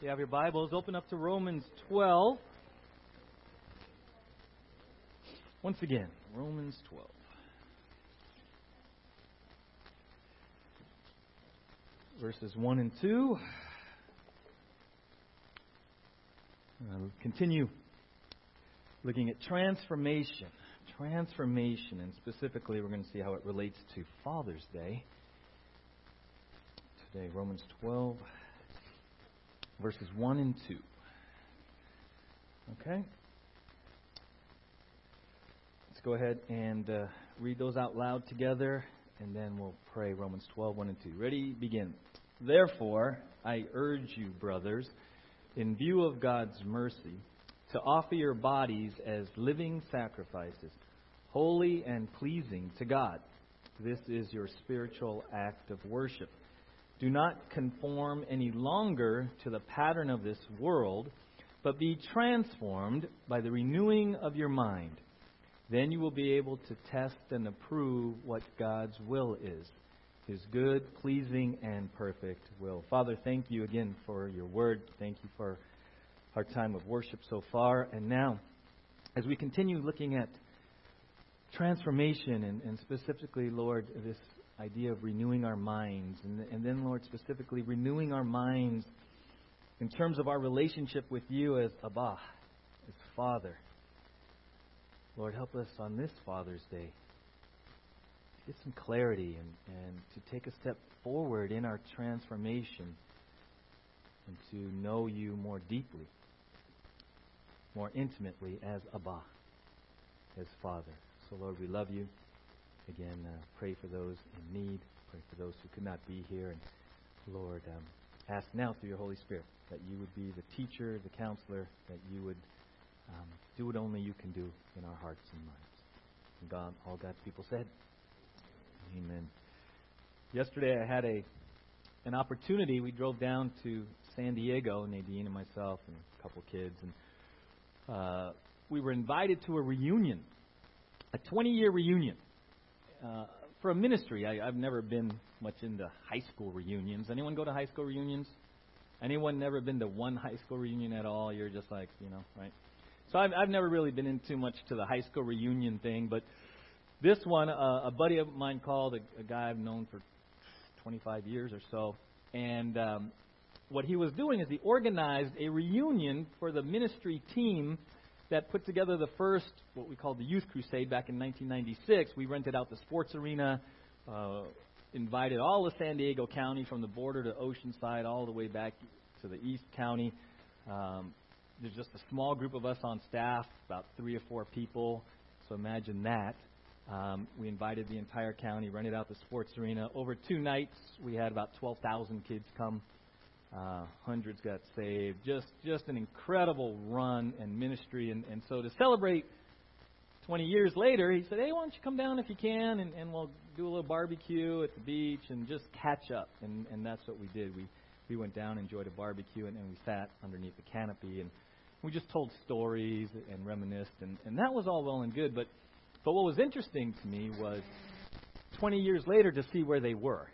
You have your Bibles, open up to Romans 12. Once again, Romans 12. Verses 1 and 2. I'll continue looking at transformation. Transformation, and specifically, we're going to see how it relates to Father's Day. Today, Romans 12, verses 1 and 2. Okay? Let's go ahead and uh, read those out loud together, and then we'll pray Romans 12, 1 and 2. Ready? Begin. Therefore, I urge you, brothers, in view of God's mercy, to offer your bodies as living sacrifices, holy and pleasing to God. This is your spiritual act of worship. Do not conform any longer to the pattern of this world, but be transformed by the renewing of your mind. Then you will be able to test and approve what God's will is his good, pleasing, and perfect will. Father, thank you again for your word. Thank you for our time of worship so far. And now, as we continue looking at transformation and, and specifically, Lord, this idea of renewing our minds, and, and then, Lord, specifically renewing our minds in terms of our relationship with you as Abba, as Father. Lord, help us on this Father's Day to get some clarity and, and to take a step forward in our transformation and to know you more deeply, more intimately as Abba, as Father. So, Lord, we love you. Again, uh, pray for those in need. Pray for those who could not be here. And Lord, um, ask now through your Holy Spirit that you would be the teacher, the counselor, that you would um, do what only you can do in our hearts and minds. And God, all God's people said, Amen. Yesterday I had a an opportunity. We drove down to San Diego, Nadine and myself and a couple kids, and uh, we were invited to a reunion, a 20 year reunion uh, for a ministry, I, I've never been much into high school reunions. Anyone go to high school reunions? Anyone never been to one high school reunion at all? You're just like, you know, right? So I've, I've never really been into much to the high school reunion thing, but this one, uh, a buddy of mine called, a, a guy I've known for 25 years or so, and um, what he was doing is he organized a reunion for the ministry team that put together the first, what we called the Youth Crusade back in 1996. We rented out the sports arena, uh, invited all of San Diego County from the border to Oceanside, all the way back to the East County. Um, there's just a small group of us on staff, about three or four people. So imagine that. Um, we invited the entire county, rented out the sports arena. Over two nights, we had about 12,000 kids come. Uh, hundreds got saved. Just just an incredible run and ministry. And, and so to celebrate 20 years later, he said, "Hey, why don't you come down if you can, and, and we'll do a little barbecue at the beach and just catch up." And and that's what we did. We we went down, enjoyed a barbecue, and, and we sat underneath the canopy and we just told stories and reminisced, and, and that was all well and good. But but what was interesting to me was 20 years later to see where they were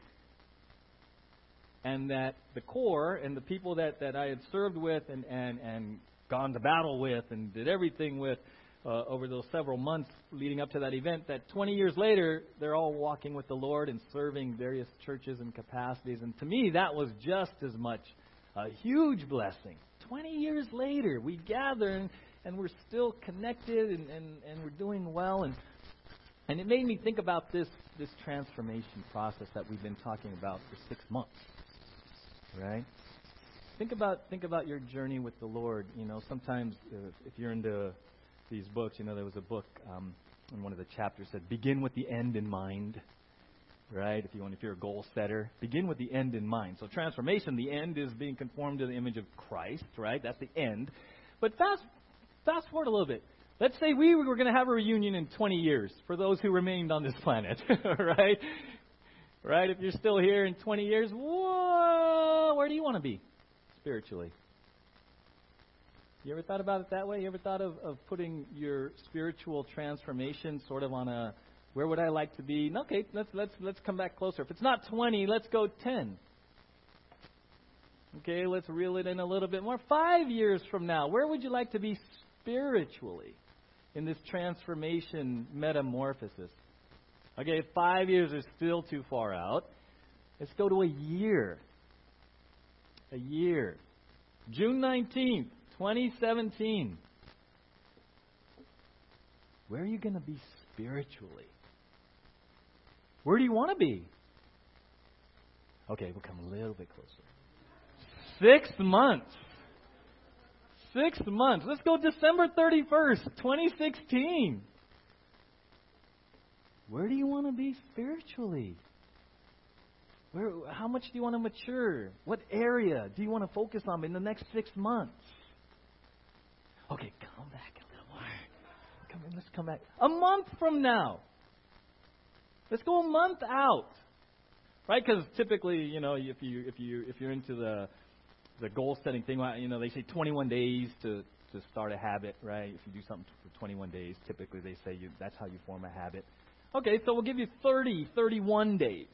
and that the core and the people that, that I had served with and, and, and gone to battle with and did everything with uh, over those several months leading up to that event, that 20 years later, they're all walking with the Lord and serving various churches and capacities. And to me, that was just as much a huge blessing. 20 years later, we gather and, and we're still connected and, and, and we're doing well. And, and it made me think about this, this transformation process that we've been talking about for six months right? Think about think about your journey with the Lord. You know, sometimes uh, if you're into these books, you know, there was a book um, in one of the chapters said, "Begin with the end in mind." Right? If you want, if you're a goal setter, begin with the end in mind. So transformation, the end is being conformed to the image of Christ. Right? That's the end. But fast fast forward a little bit. Let's say we were going to have a reunion in 20 years for those who remained on this planet, right? Right? If you're still here in 20 years, whoa, where do you want to be spiritually? You ever thought about it that way? You ever thought of, of putting your spiritual transformation sort of on a where would I like to be? Okay, let's let's let's come back closer. If it's not 20, let's go 10. Okay, let's reel it in a little bit more. Five years from now, where would you like to be spiritually in this transformation metamorphosis? Okay, five years is still too far out. Let's go to a year. A year. June 19th, 2017. Where are you going to be spiritually? Where do you want to be? Okay, we'll come a little bit closer. Six months. Six months. Let's go December 31st, 2016. Where do you want to be spiritually? Where, how much do you want to mature? What area do you want to focus on in the next six months? Okay, come back a little more. Come in, let's come back. A month from now. Let's go a month out, right? Because typically, you know, if you if you if you're into the the goal setting thing, you know, they say 21 days to to start a habit, right? If you do something for 21 days, typically they say you, that's how you form a habit. Okay, so we'll give you 30, 31 days.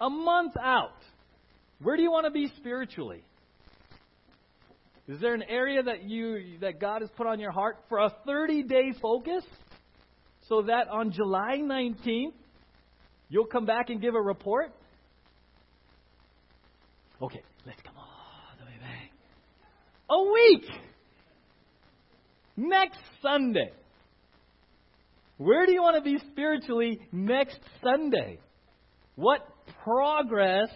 A month out. Where do you want to be spiritually? Is there an area that you that God has put on your heart for a 30-day focus so that on July 19th you'll come back and give a report? Okay, let's come all the way back. A week. Next Sunday. Where do you want to be spiritually next Sunday? What progress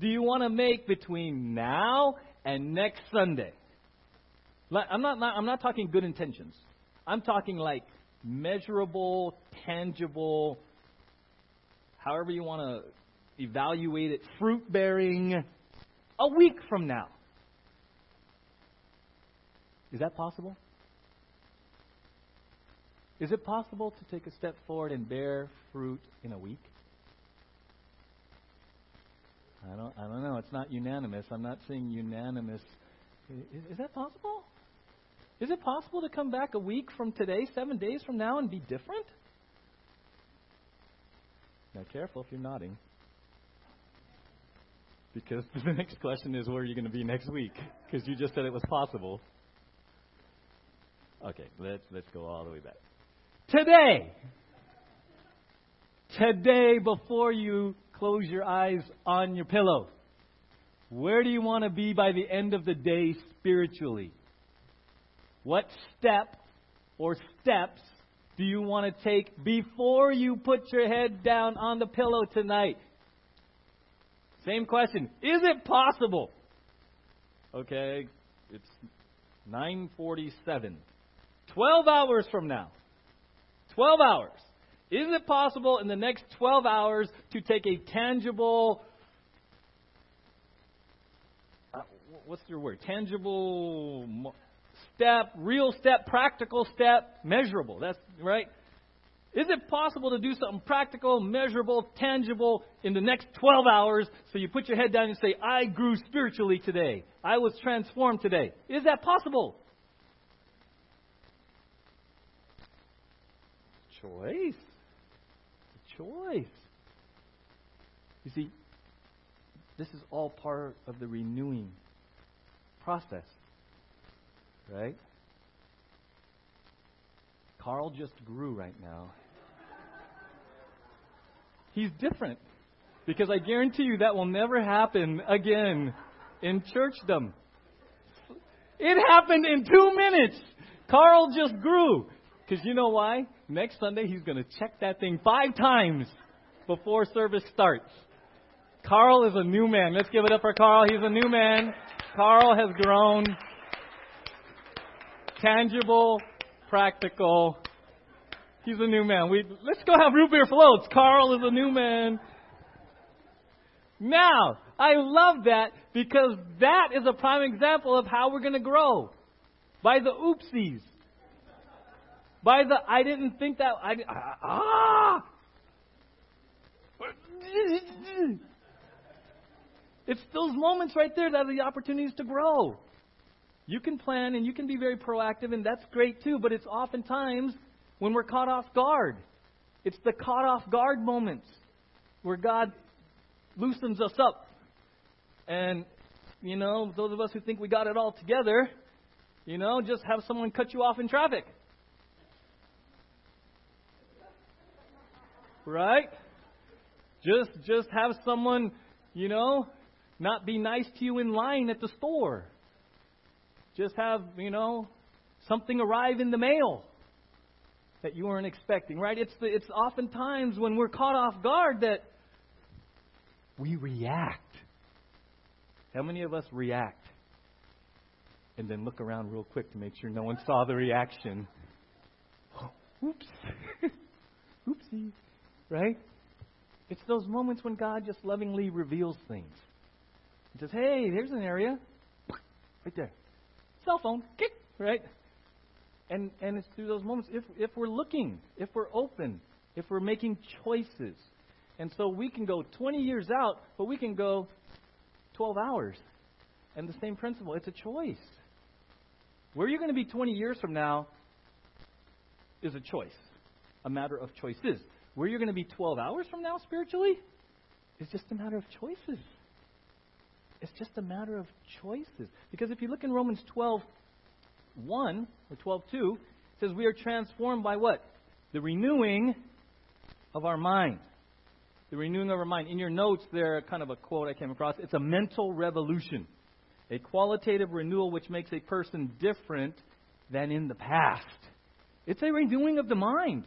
do you want to make between now and next Sunday? I'm not, I'm not talking good intentions. I'm talking like measurable, tangible, however you want to evaluate it, fruit bearing, a week from now. Is that possible? Is it possible to take a step forward and bear fruit in a week? I don't, I don't know. It's not unanimous. I'm not seeing unanimous. Is, is that possible? Is it possible to come back a week from today, seven days from now, and be different? Now, careful if you're nodding. Because the next question is where are you going to be next week? Because you just said it was possible. Okay, let's let's go all the way back. Today. Today, before you close your eyes on your pillow, where do you want to be by the end of the day spiritually? What step or steps do you want to take before you put your head down on the pillow tonight? Same question. Is it possible? Okay, it's 9:47. 12 hours from now. 12 hours. Is it possible in the next 12 hours to take a tangible, uh, what's your word? Tangible step, real step, practical step, measurable. That's right. Is it possible to do something practical, measurable, tangible in the next 12 hours so you put your head down and say, I grew spiritually today. I was transformed today. Is that possible? choice. Choice. You see, this is all part of the renewing process. Right? Carl just grew right now. He's different. Because I guarantee you that will never happen again in churchdom. It happened in two minutes. Carl just grew. Because you know why? Next Sunday, he's going to check that thing five times before service starts. Carl is a new man. Let's give it up for Carl. He's a new man. Carl has grown. Tangible, practical. He's a new man. We let's go have root beer floats. Carl is a new man. Now, I love that because that is a prime example of how we're going to grow. By the oopsies. By the I didn't think that I ah. It's those moments right there that are the opportunities to grow. You can plan and you can be very proactive, and that's great too, but it's oftentimes when we're caught off guard. It's the caught off guard moments where God loosens us up and you know, those of us who think we got it all together, you know, just have someone cut you off in traffic. Right? Just just have someone, you know, not be nice to you in line at the store. Just have, you know, something arrive in the mail that you weren't expecting, right? It's the, it's oftentimes when we're caught off guard that we react. How many of us react and then look around real quick to make sure no one saw the reaction? oops. Oopsie. Right? It's those moments when God just lovingly reveals things. He says, hey, there's an area. Right there. Cell phone. Kick. Right? And, and it's through those moments, if, if we're looking, if we're open, if we're making choices. And so we can go 20 years out, but we can go 12 hours. And the same principle, it's a choice. Where you're going to be 20 years from now is a choice, a matter of choices. Where you're going to be 12 hours from now spiritually is just a matter of choices. It's just a matter of choices. Because if you look in Romans 12, 1 or 12, 2, it says, We are transformed by what? The renewing of our mind. The renewing of our mind. In your notes, there, kind of a quote I came across. It's a mental revolution, a qualitative renewal which makes a person different than in the past. It's a renewing of the mind.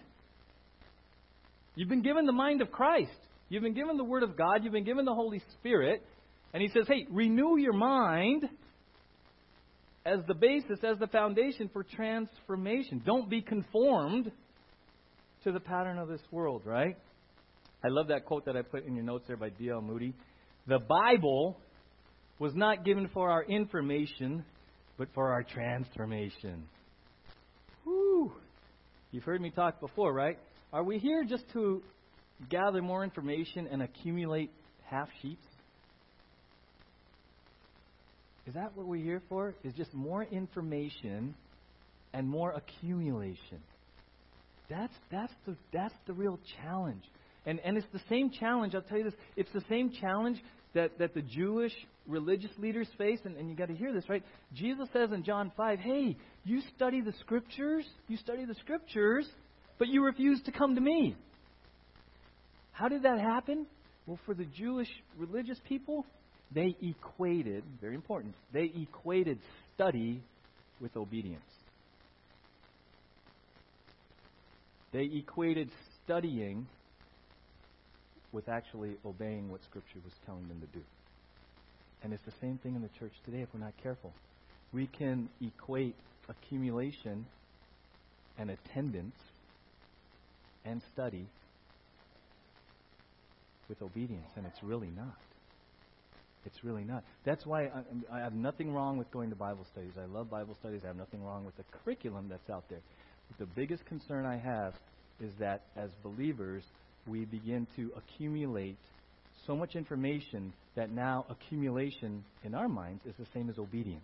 You've been given the mind of Christ. You've been given the Word of God. You've been given the Holy Spirit. And He says, hey, renew your mind as the basis, as the foundation for transformation. Don't be conformed to the pattern of this world, right? I love that quote that I put in your notes there by D.L. Moody. The Bible was not given for our information, but for our transformation. Whew. You've heard me talk before, right? Are we here just to gather more information and accumulate half sheets? Is that what we're here for? Is just more information and more accumulation. That's that's the that's the real challenge. And and it's the same challenge, I'll tell you this, it's the same challenge that, that the Jewish religious leaders face, and, and you got to hear this, right? Jesus says in John 5, hey, you study the scriptures, you study the scriptures, but you refuse to come to me. How did that happen? Well, for the Jewish religious people, they equated, very important, they equated study with obedience. They equated studying with actually obeying what Scripture was telling them to do. And it's the same thing in the church today if we're not careful. We can equate accumulation and attendance and study with obedience, and it's really not. It's really not. That's why I, I, have nothing wrong with going to Bible studies. I love Bible studies. I have nothing wrong with the curriculum that's out there. But the biggest concern I have is that as believers, we begin to accumulate so much information that now accumulation in our minds is the same as obedience.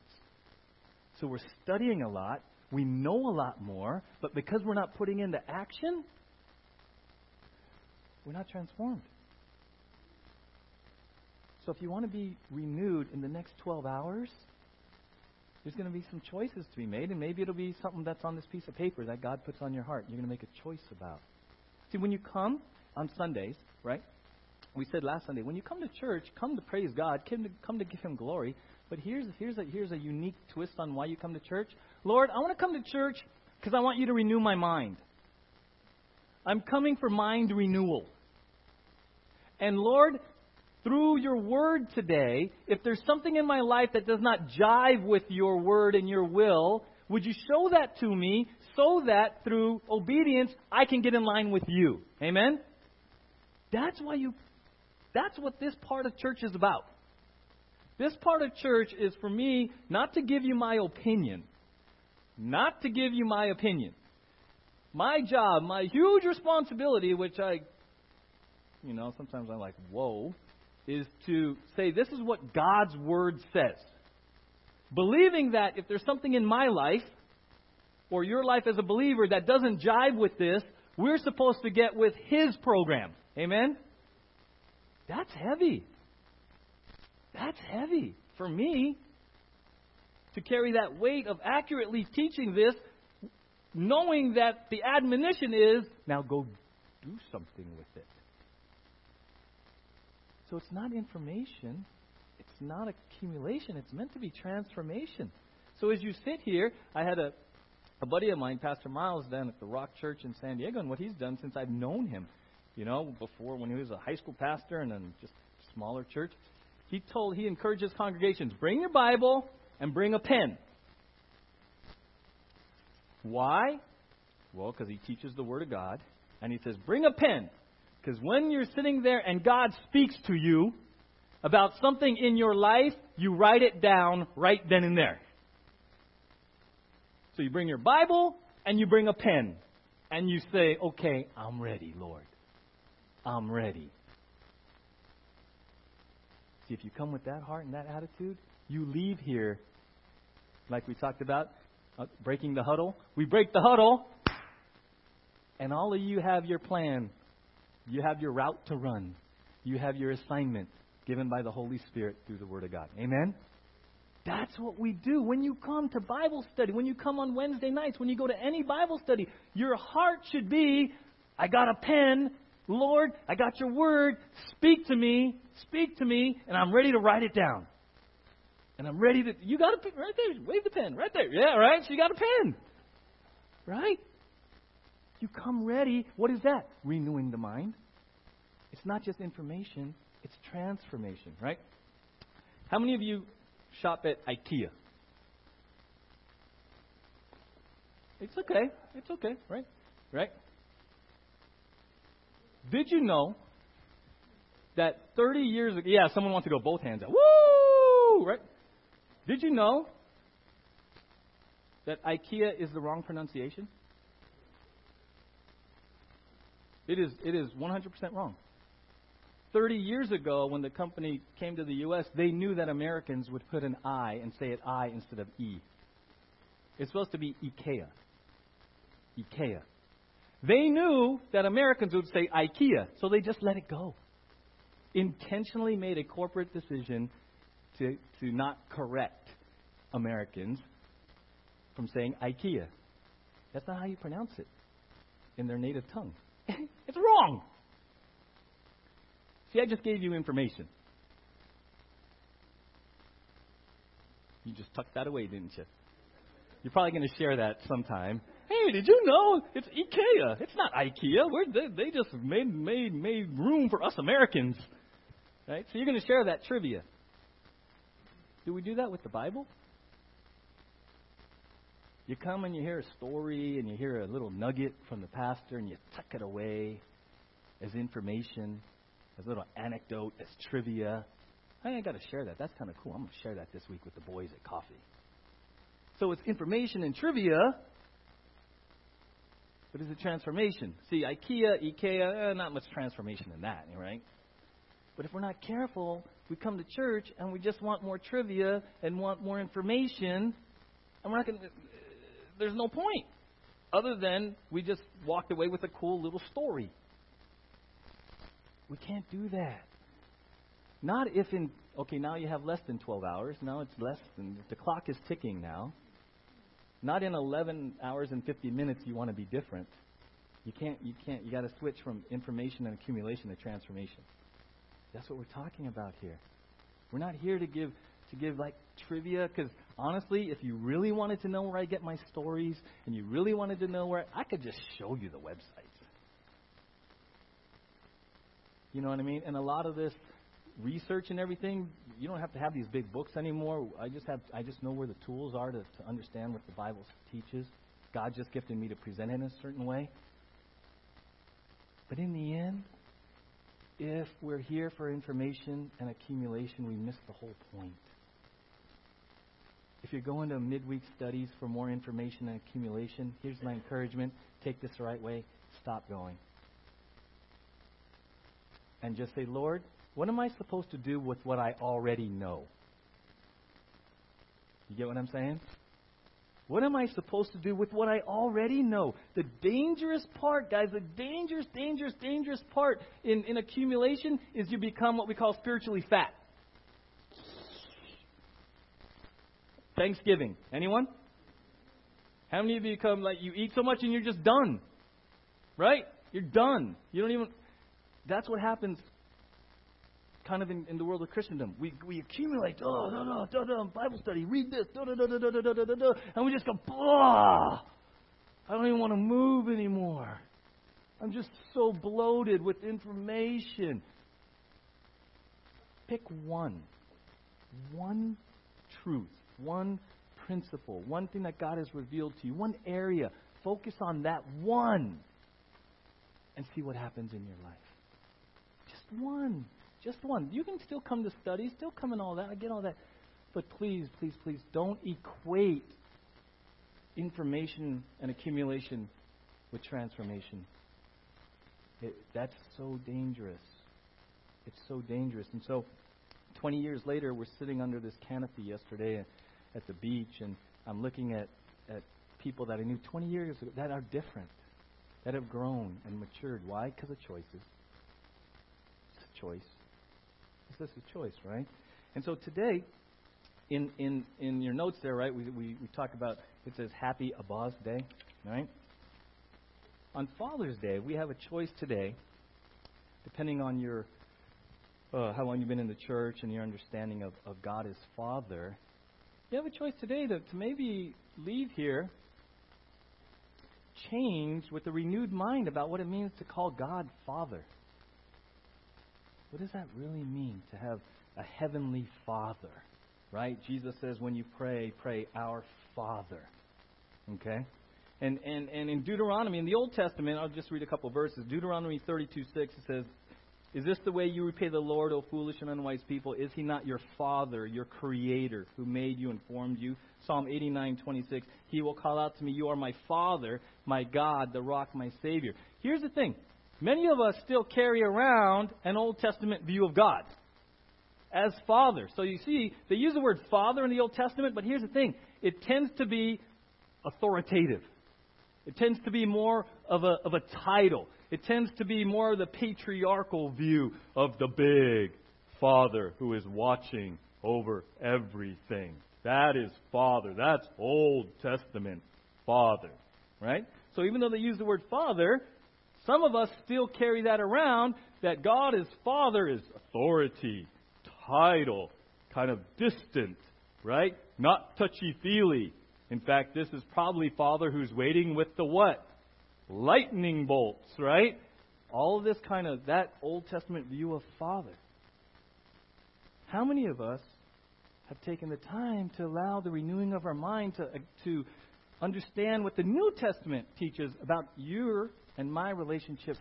So we're studying a lot, we know a lot more, but because we're not putting into action, we're not transformed. So if you want to be renewed in the next 12 hours, there's going to be some choices to be made, and maybe it'll be something that's on this piece of paper that God puts on your heart. You're going to make a choice about. See, when you come on Sundays, right? We said last Sunday, when you come to church, come to praise God, come to, come to give Him glory. But here's, here's, a, here's a unique twist on why you come to church. Lord, I want to come to church because I want you to renew my mind. I'm coming for mind renewal. And Lord, through your word today, if there's something in my life that does not jive with your word and your will, would you show that to me so that through obedience I can get in line with you? Amen? That's why you that's what this part of church is about. This part of church is for me not to give you my opinion. Not to give you my opinion. My job, my huge responsibility, which I, you know, sometimes I'm like, whoa, is to say, this is what God's Word says. Believing that if there's something in my life, or your life as a believer, that doesn't jive with this, we're supposed to get with His program. Amen? That's heavy. That's heavy. for me to carry that weight of accurately teaching this, knowing that the admonition is now go do something with it. So it's not information, it's not accumulation, it's meant to be transformation. So as you sit here, I had a, a buddy of mine, Pastor Miles, down at the Rock Church in San Diego, and what he's done since I've known him, you know, before when he was a high school pastor and then just smaller church, he told he encourages congregations, bring your Bible and bring a pen. Why? Well, because he teaches the Word of God. And he says, bring a pen. Because when you're sitting there and God speaks to you about something in your life, you write it down right then and there. So you bring your Bible and you bring a pen. And you say, okay, I'm ready, Lord. I'm ready. See, if you come with that heart and that attitude, you leave here, like we talked about, uh, breaking the huddle. We break the huddle, and all of you have your plan. You have your route to run. You have your assignment given by the Holy Spirit through the Word of God. Amen? That's what we do. When you come to Bible study, when you come on Wednesday nights, when you go to any Bible study, your heart should be I got a pen. Lord, I got your word. Speak to me. Speak to me. And I'm ready to write it down. And I'm ready to. You got a pen right there. Wave the pen right there. Yeah, right? So you got a pen. Right? You come ready. What is that? Renewing the mind. It's not just information, it's transformation, right? How many of you shop at IKEA? It's okay. It's okay, right? Right? Did you know that 30 years ago, yeah, someone wants to go both hands out. Woo! Right? Did you know that IKEA is the wrong pronunciation? It is, it is 100% wrong. 30 years ago, when the company came to the U.S., they knew that Americans would put an I and say it I instead of E. It's supposed to be IKEA. IKEA. They knew that Americans would say IKEA, so they just let it go. Intentionally made a corporate decision to, to not correct Americans from saying IKEA. That's not how you pronounce it in their native tongue. it's wrong. See, I just gave you information. You just tucked that away, didn't you? You're probably going to share that sometime. Hey, did you know it's IKEA? It's not IKEA. We're, they, they just made made made room for us Americans, right? So you're going to share that trivia. Do we do that with the Bible? You come and you hear a story and you hear a little nugget from the pastor and you tuck it away as information, as a little anecdote, as trivia. I got to share that. That's kind of cool. I'm going to share that this week with the boys at coffee. So it's information and trivia, but is it transformation? See, IKEA, IKEA, eh, not much transformation in that, right? But if we're not careful, we come to church and we just want more trivia and want more information, and we're not going to there's no point other than we just walked away with a cool little story. We can't do that. Not if in okay, now you have less than 12 hours. Now it's less than the clock is ticking now. Not in 11 hours and 50 minutes you want to be different. You can't you can't you got to switch from information and accumulation to transformation. That's what we're talking about here. We're not here to give to give like trivia because honestly, if you really wanted to know where I get my stories and you really wanted to know where I could just show you the websites. You know what I mean? And a lot of this research and everything, you don't have to have these big books anymore. I just have I just know where the tools are to, to understand what the Bible teaches. God just gifted me to present it in a certain way. But in the end, if we're here for information and accumulation, we miss the whole point. If you're going to midweek studies for more information and accumulation, here's my encouragement take this the right way. Stop going. And just say, Lord, what am I supposed to do with what I already know? You get what I'm saying? What am I supposed to do with what I already know? The dangerous part, guys, the dangerous, dangerous, dangerous part in, in accumulation is you become what we call spiritually fat. Thanksgiving. Anyone? How many of you come like you eat so much and you're just done? Right? You're done. You don't even. That's what happens kind of in, in the world of Christendom. We, we accumulate, oh, no, no, no, no, Bible study, read this, da, da, da, da, da, da, da, da, and we just go, blah. I don't even want to move anymore. I'm just so bloated with information. Pick one. One truth, one principle, one thing that God has revealed to you, one area. Focus on that one and see what happens in your life. Just one. Just one. You can still come to study, still come and all that. I get all that. But please, please, please don't equate information and accumulation with transformation. It, that's so dangerous. It's so dangerous. And so, 20 years later, we're sitting under this canopy yesterday at the beach, and I'm looking at, at people that I knew 20 years ago that are different, that have grown and matured. Why? Because of choices. It's a choice. It's just a choice, right? And so today, in, in, in your notes there, right, we, we, we talk about, it says Happy Abbas Day, right? On Father's Day, we have a choice today, depending on your uh, how long you've been in the church and your understanding of, of God as Father. You have a choice today to, to maybe leave here changed with a renewed mind about what it means to call God Father. What does that really mean to have a heavenly Father? Right? Jesus says when you pray, pray our Father. Okay? And, and, and in Deuteronomy, in the Old Testament, I'll just read a couple verses. Deuteronomy 32 6, it says, Is this the way you repay the Lord, O foolish and unwise people? Is he not your Father, your Creator, who made you and formed you? Psalm 89 26, He will call out to me, You are my Father, my God, the rock, my Savior. Here's the thing many of us still carry around an Old Testament view of God as Father. So you see, they use the word Father in the Old Testament, but here's the thing it tends to be authoritative. It tends to be more of a, of a title. It tends to be more the patriarchal view of the big Father who is watching over everything. That is Father. That's Old Testament Father. Right? So even though they use the word Father, some of us still carry that around that God is Father is authority, title, kind of distant, right? Not touchy feely. In fact, this is probably Father who's waiting with the what? Lightning bolts, right? All of this kind of that Old Testament view of Father. How many of us have taken the time to allow the renewing of our mind to, uh, to understand what the New Testament teaches about your and my relationship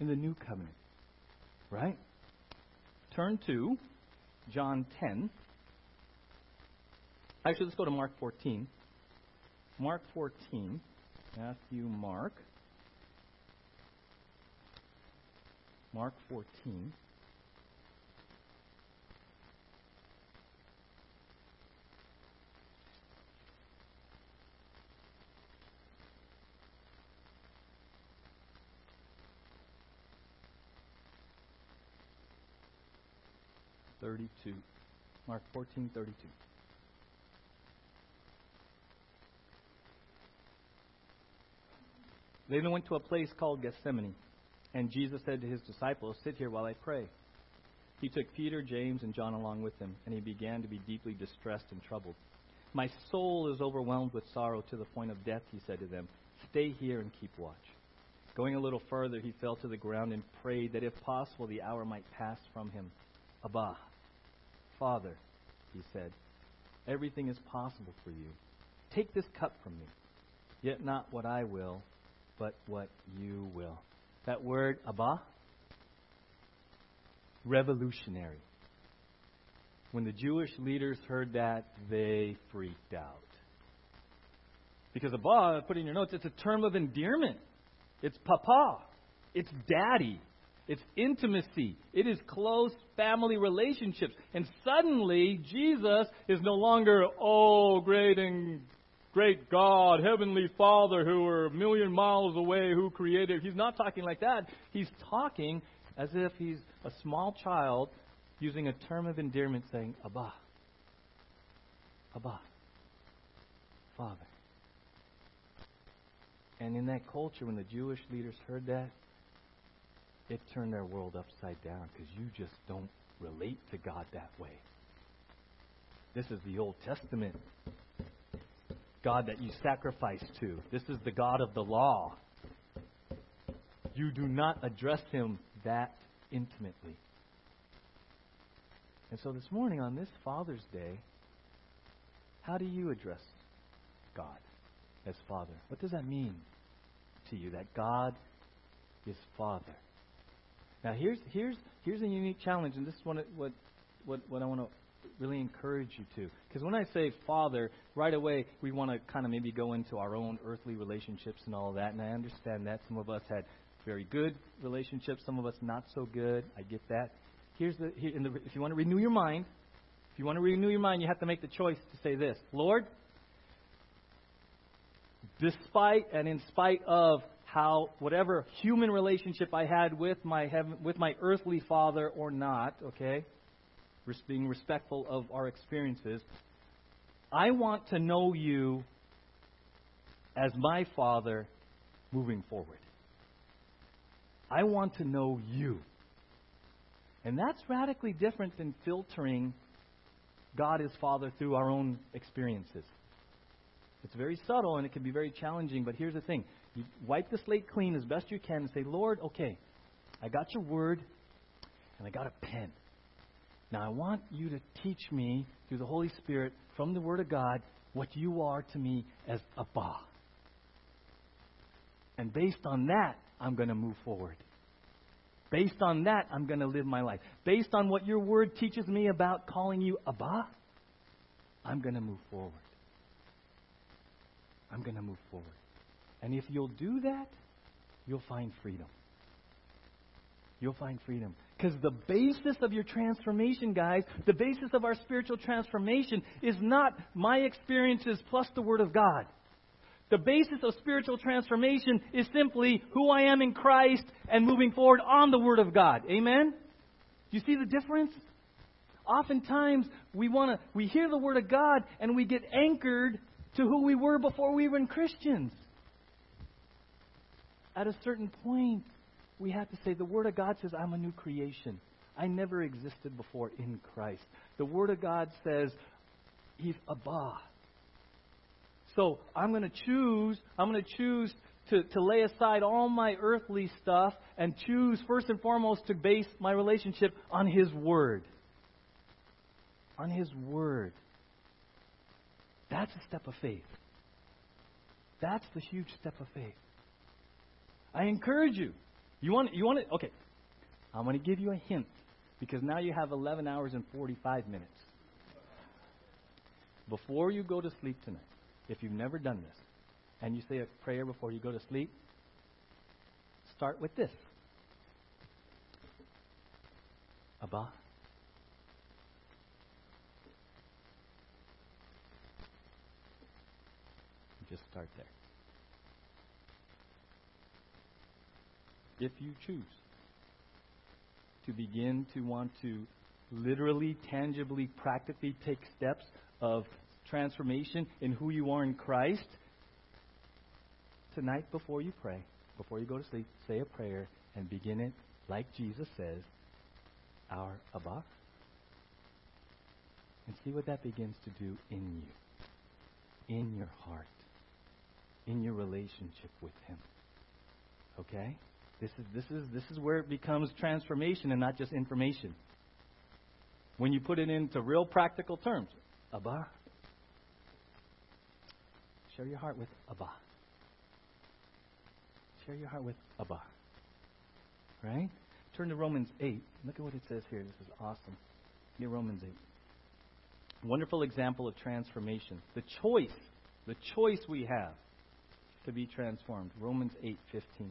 in the New Covenant? Right? Turn to John 10. Actually, let's go to Mark 14. Mark 14. Matthew, Mark. Mark 14. Thirty-two. Mark fourteen thirty-two. They then went to a place called Gethsemane, and Jesus said to his disciples, Sit here while I pray. He took Peter, James, and John along with him, and he began to be deeply distressed and troubled. My soul is overwhelmed with sorrow to the point of death, he said to them. Stay here and keep watch. Going a little further, he fell to the ground and prayed that if possible the hour might pass from him. Abba, Father, he said, everything is possible for you. Take this cup from me, yet not what I will, but what you will. That word, Abba, revolutionary. When the Jewish leaders heard that, they freaked out. Because Abba, put in your notes, it's a term of endearment. It's papa. It's daddy. It's intimacy. It is close family relationships. And suddenly, Jesus is no longer, oh, great and great God, Heavenly Father, who are a million miles away, who created. He's not talking like that. He's talking as if he's a small child using a term of endearment saying, Abba. Abba. Father. And in that culture, when the Jewish leaders heard that, it turned their world upside down because you just don't relate to God that way. This is the Old Testament God that you sacrifice to. This is the God of the law. You do not address him that intimately. And so this morning, on this Father's Day, how do you address God as Father? What does that mean to you, that God is Father? Now, here's, here's, here's a unique challenge, and this is what, what, what, what I want to really encourage you to. Because when I say Father, right away we want to kind of maybe go into our own earthly relationships and all that, and I understand that. Some of us had very good relationships, some of us not so good. I get that. Here's the, here, the if you want to renew your mind, if you want to renew your mind, you have to make the choice to say this Lord, despite and in spite of how whatever human relationship I had with my heaven, with my earthly father or not, okay, being respectful of our experiences, I want to know you as my father moving forward. I want to know you. And that's radically different than filtering God as Father through our own experiences. It's very subtle and it can be very challenging, but here's the thing. You wipe the slate clean as best you can and say, Lord, okay, I got your word and I got a pen. Now I want you to teach me through the Holy Spirit from the Word of God what you are to me as Abba. And based on that, I'm going to move forward. Based on that, I'm going to live my life. Based on what your Word teaches me about calling you Abba, I'm going to move forward. I'm going to move forward. And if you'll do that, you'll find freedom. You'll find freedom. Because the basis of your transformation, guys, the basis of our spiritual transformation is not my experiences plus the Word of God. The basis of spiritual transformation is simply who I am in Christ and moving forward on the Word of God. Amen? Do you see the difference? Oftentimes we want to we hear the Word of God and we get anchored to who we were before we were Christians. At a certain point, we have to say the Word of God says, I'm a new creation. I never existed before in Christ. The Word of God says, He's Abba. So I'm going to choose, I'm going to choose to, to lay aside all my earthly stuff and choose first and foremost to base my relationship on His Word. On His Word. That's a step of faith. That's the huge step of faith. I encourage you. You want you want it? Okay. I'm going to give you a hint because now you have 11 hours and 45 minutes. Before you go to sleep tonight, if you've never done this, and you say a prayer before you go to sleep, start with this. Abba. Just start there. If you choose to begin to want to literally, tangibly, practically take steps of transformation in who you are in Christ, tonight before you pray, before you go to sleep, say a prayer and begin it like Jesus says, Our Abba. And see what that begins to do in you, in your heart, in your relationship with Him. Okay? This is, this, is, this is where it becomes transformation and not just information. When you put it into real practical terms, Abba. Share your heart with Abba. Share your heart with Abba. Right? Turn to Romans 8. Look at what it says here. This is awesome. Get Romans 8. Wonderful example of transformation. The choice, the choice we have to be transformed. Romans 8:15.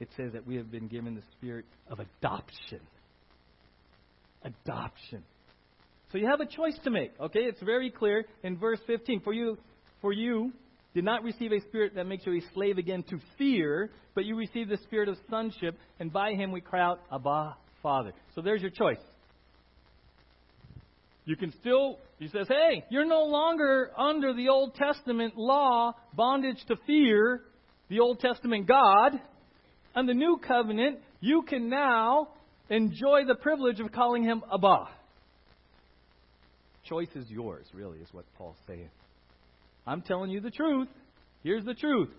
it says that we have been given the spirit of adoption. Adoption. So you have a choice to make. Okay, it's very clear in verse 15. For you, for you did not receive a spirit that makes you a slave again to fear, but you received the spirit of sonship, and by him we cry out, Abba, Father. So there's your choice. You can still, he says, hey, you're no longer under the Old Testament law, bondage to fear, the Old Testament God. On the new covenant, you can now enjoy the privilege of calling him Abba. Choice is yours, really, is what Paul's saying. I'm telling you the truth. Here's the truth.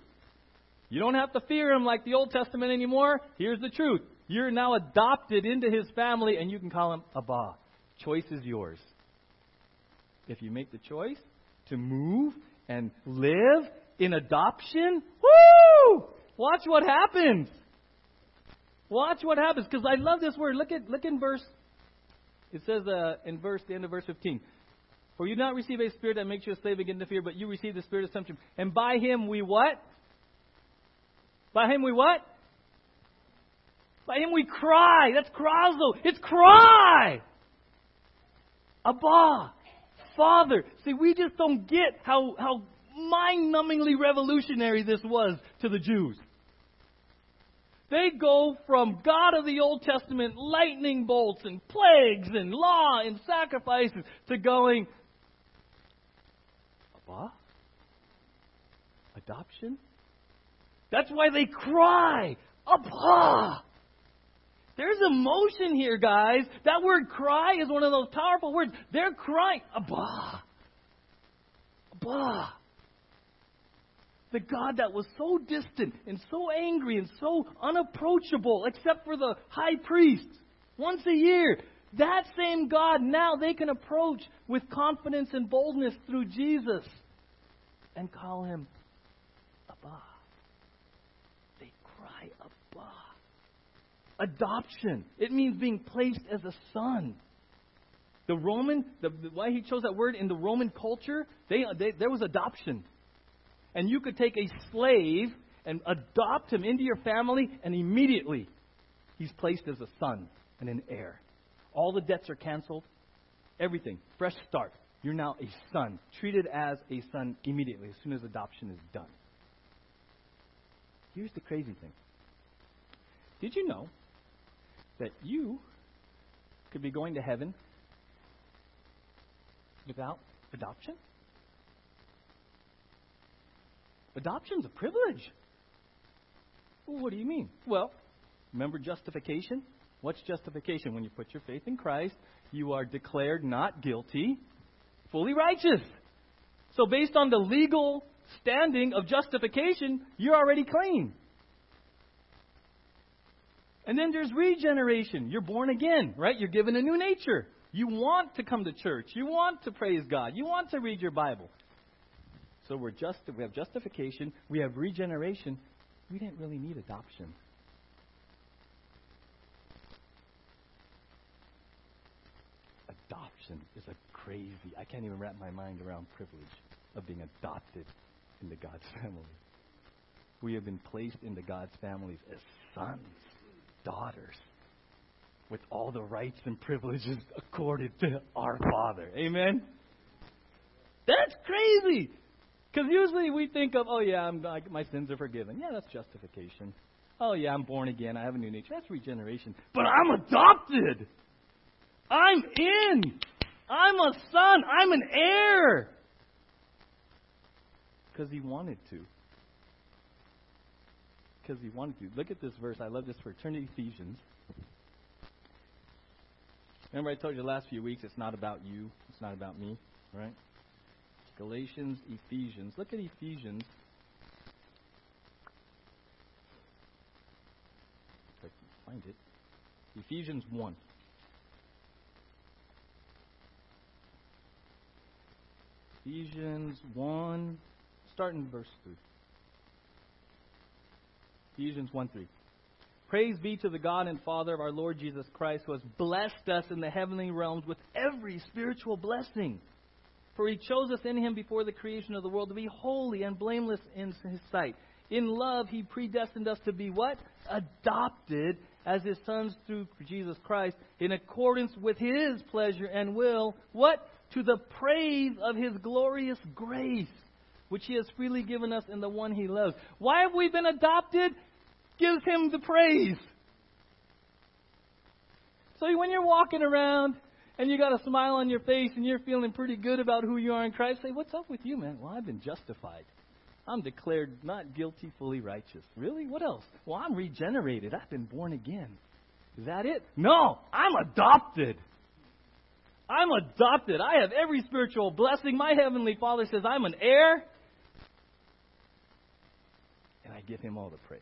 You don't have to fear him like the Old Testament anymore. Here's the truth. You're now adopted into his family, and you can call him Abba. Choice is yours. If you make the choice to move and live in adoption, woo! Watch what happens. Watch what happens. Because I love this word. Look at look in verse. It says uh, in verse the end of verse 15. For you do not receive a spirit that makes you a slave again to fear, but you receive the spirit of sonship. And by him we what? By him we what? By him we cry. That's krazo. It's cry. Abba. Father. See, we just don't get how, how mind numbingly revolutionary this was to the Jews. They go from God of the Old Testament, lightning bolts and plagues and law and sacrifices, to going, Abba? Adoption? That's why they cry, Abba! There's emotion here, guys. That word cry is one of those powerful words. They're crying, Abba! Abba! The God that was so distant and so angry and so unapproachable, except for the high priest once a year. That same God now they can approach with confidence and boldness through Jesus and call him Abba. They cry Abba. Adoption. It means being placed as a son. The Roman, the, why he chose that word in the Roman culture, they, they, there was adoption. And you could take a slave and adopt him into your family, and immediately he's placed as a son and an heir. All the debts are canceled. Everything. Fresh start. You're now a son, treated as a son immediately, as soon as adoption is done. Here's the crazy thing Did you know that you could be going to heaven without adoption? Adoption's a privilege. What do you mean? Well, remember justification? What's justification? When you put your faith in Christ, you are declared not guilty, fully righteous. So, based on the legal standing of justification, you're already clean. And then there's regeneration. You're born again, right? You're given a new nature. You want to come to church. You want to praise God. You want to read your Bible. So we're just, we have justification, we have regeneration. We didn't really need adoption. Adoption is a crazy, I can't even wrap my mind around privilege of being adopted into God's family. We have been placed into God's families as sons, daughters, with all the rights and privileges accorded to our Father. Amen? That's crazy. Because usually we think of, oh yeah, I'm, I, my sins are forgiven. Yeah, that's justification. Oh yeah, I'm born again. I have a new nature. That's regeneration. But I'm adopted. I'm in. I'm a son. I'm an heir. Because he wanted to. Because he wanted to. Look at this verse. I love this. Turn to Ephesians. Remember, I told you the last few weeks it's not about you, it's not about me, right? Galatians, Ephesians. Look at Ephesians. If I can find it. Ephesians 1. Ephesians 1, starting verse 3. Ephesians 1 3. Praise be to the God and Father of our Lord Jesus Christ, who has blessed us in the heavenly realms with every spiritual blessing. For he chose us in him before the creation of the world to be holy and blameless in his sight. In love, he predestined us to be what? Adopted as his sons through Jesus Christ in accordance with his pleasure and will. What? To the praise of his glorious grace, which he has freely given us in the one he loves. Why have we been adopted? Gives him the praise. So when you're walking around and you got a smile on your face and you're feeling pretty good about who you are in Christ, say, What's up with you, man? Well, I've been justified. I'm declared not guilty, fully righteous. Really? What else? Well, I'm regenerated. I've been born again. Is that it? No, I'm adopted. I'm adopted. I have every spiritual blessing. My heavenly Father says I'm an heir. And I give him all the praise.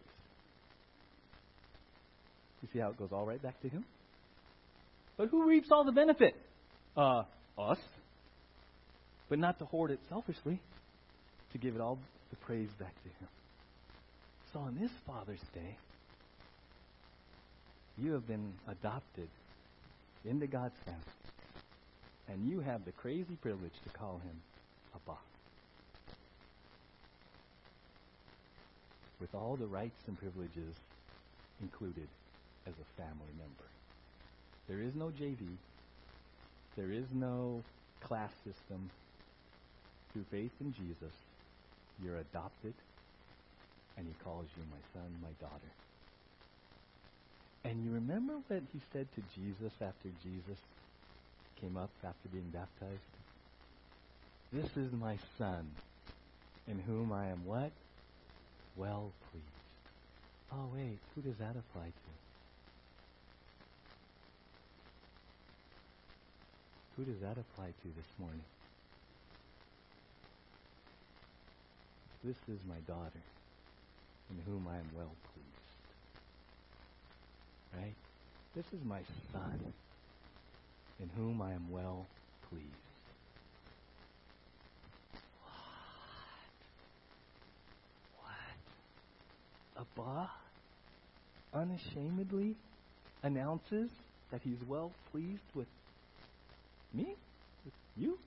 You see how it goes all right back to him? But who reaps all the benefit? Uh, us. But not to hoard it selfishly, to give it all the praise back to Him. So on this Father's Day, you have been adopted into God's family. And you have the crazy privilege to call Him Abba. With all the rights and privileges included as a family member. There is no JV. There is no class system. Through faith in Jesus, you're adopted, and he calls you my son, my daughter. And you remember what he said to Jesus after Jesus came up after being baptized? This is my son, in whom I am what? Well pleased. Oh, wait, who does that apply to? Who does that apply to this morning? This is my daughter, in whom I am well pleased. Right? This is my son, in whom I am well pleased. What? What? Abba unashamedly announces that he's well pleased with me? With you?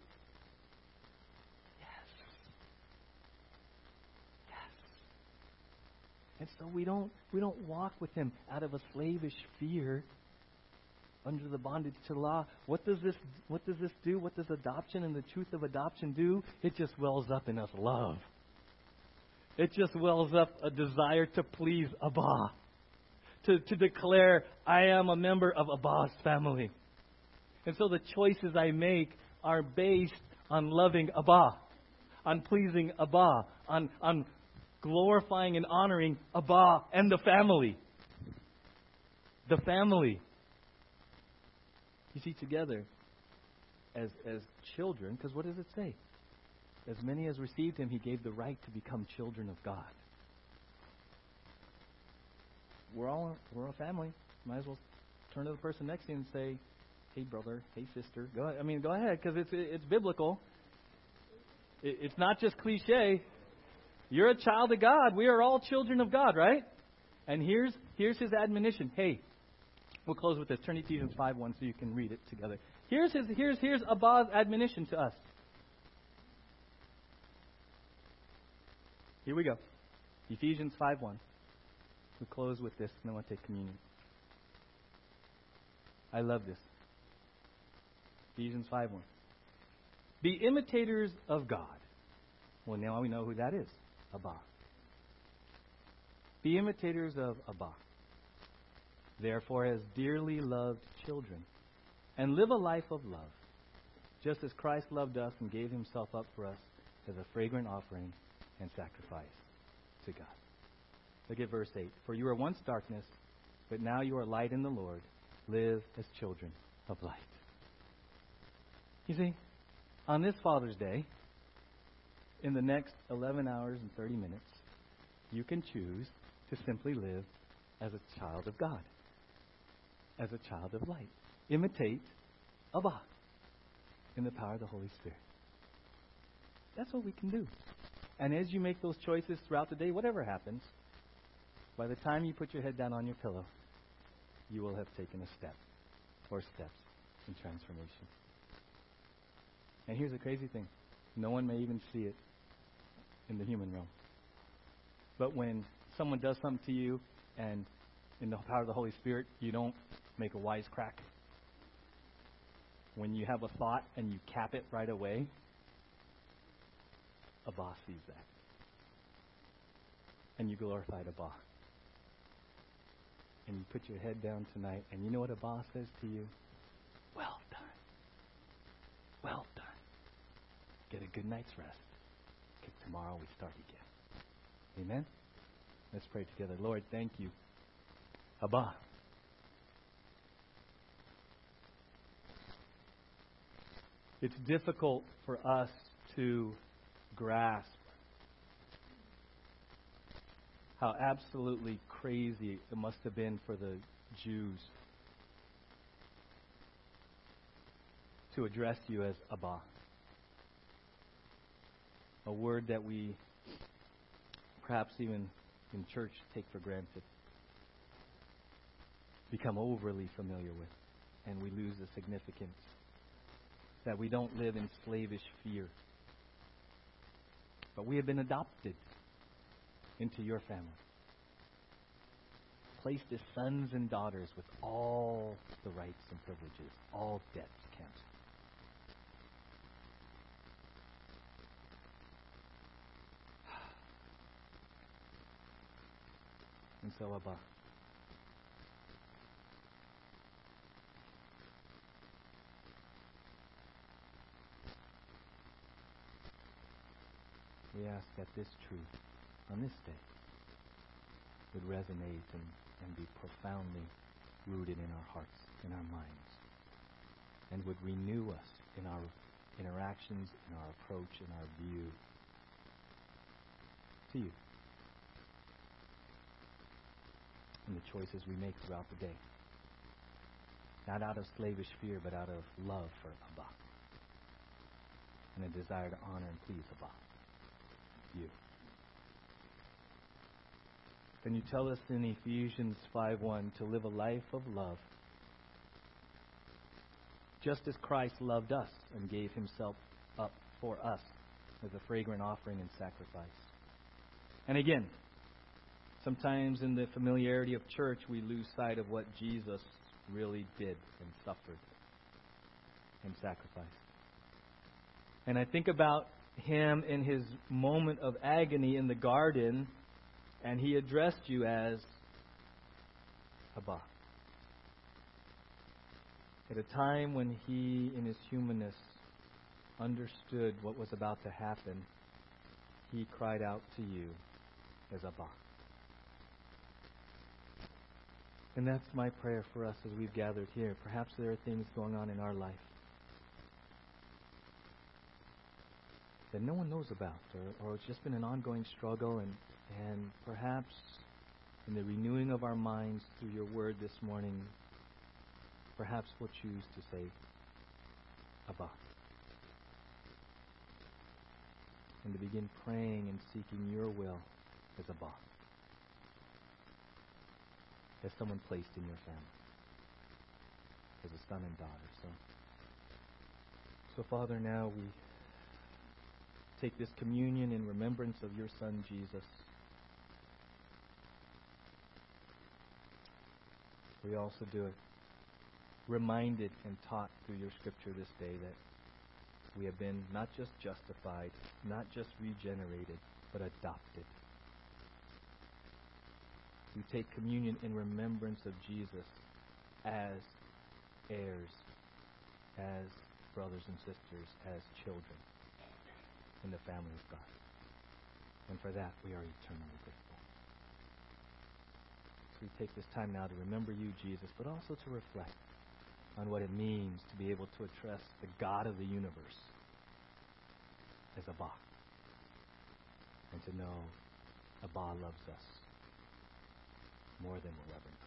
Yes. Yes. And so we don't we don't walk with him out of a slavish fear under the bondage to law. What does this what does this do? What does adoption and the truth of adoption do? It just wells up in us love. It just wells up a desire to please Abba. To, to declare, I am a member of Abba's family. And so the choices I make are based on loving Abba, on pleasing Abba, on, on glorifying and honoring Abba and the family. The family. You see, together, as, as children, because what does it say? As many as received him, he gave the right to become children of God. We're all we're a family. Might as well turn to the person next to you and say, "Hey, brother. Hey, sister." Go. Ahead. I mean, go ahead, because it's it's biblical. It, it's not just cliche. You're a child of God. We are all children of God, right? And here's here's his admonition. Hey, we'll close with this. Turn to Ephesians 5 1 so you can read it together. Here's his here's here's Abba's admonition to us. Here we go. Ephesians 5 1. We'll close with this, and then we'll take communion. I love this. Ephesians 5 1. Be imitators of God. Well, now we know who that is. Abba. Be imitators of Abba. Therefore, as dearly loved children, and live a life of love, just as Christ loved us and gave himself up for us as a fragrant offering and sacrifice to God. Look at verse 8. For you were once darkness, but now you are light in the Lord. Live as children of light. You see, on this Father's Day, in the next 11 hours and 30 minutes, you can choose to simply live as a child of God, as a child of light. Imitate Abba in the power of the Holy Spirit. That's what we can do. And as you make those choices throughout the day, whatever happens, by the time you put your head down on your pillow, you will have taken a step or steps in transformation. And here's the crazy thing no one may even see it in the human realm. But when someone does something to you and in the power of the Holy Spirit, you don't make a wisecrack. When you have a thought and you cap it right away, Abba sees that. And you glorified Abba. And you put your head down tonight, and you know what Abba says to you? Well done. Well done. Get a good night's rest. Because tomorrow we start again. Amen? Let's pray together. Lord, thank you. Abba. It's difficult for us to grasp how absolutely crazy it must have been for the Jews to address you as Abba. A word that we perhaps even in church take for granted, become overly familiar with, and we lose the significance. That we don't live in slavish fear, but we have been adopted into your family. Placed as sons and daughters with all the rights and privileges, all debts canceled. And so, Abba, we ask that this truth on this day would resonate and, and be profoundly rooted in our hearts, in our minds, and would renew us in our interactions, in our approach, in our view to you. And the choices we make throughout the day. Not out of slavish fear, but out of love for Abba. And a desire to honor and please Abba. You. Then you tell us in Ephesians 5:1 to live a life of love. Just as Christ loved us and gave himself up for us as a fragrant offering and sacrifice. And again, Sometimes in the familiarity of church, we lose sight of what Jesus really did and suffered and sacrificed. And I think about him in his moment of agony in the garden, and he addressed you as Abba. At a time when he, in his humanness, understood what was about to happen, he cried out to you as Abba. And that's my prayer for us as we've gathered here. Perhaps there are things going on in our life that no one knows about, or, or it's just been an ongoing struggle, and, and perhaps in the renewing of our minds through your word this morning, perhaps we'll choose to say, Abba. And to begin praying and seeking your will as Abba as someone placed in your family, as a son and daughter. So, so Father, now we take this communion in remembrance of your Son Jesus. We also do it reminded and taught through your scripture this day that we have been not just justified, not just regenerated, but adopted we take communion in remembrance of Jesus as heirs, as brothers and sisters, as children in the family of God. And for that, we are eternally grateful. So we take this time now to remember you, Jesus, but also to reflect on what it means to be able to address the God of the universe as Abba. And to know Abba loves us more than we'll ever know.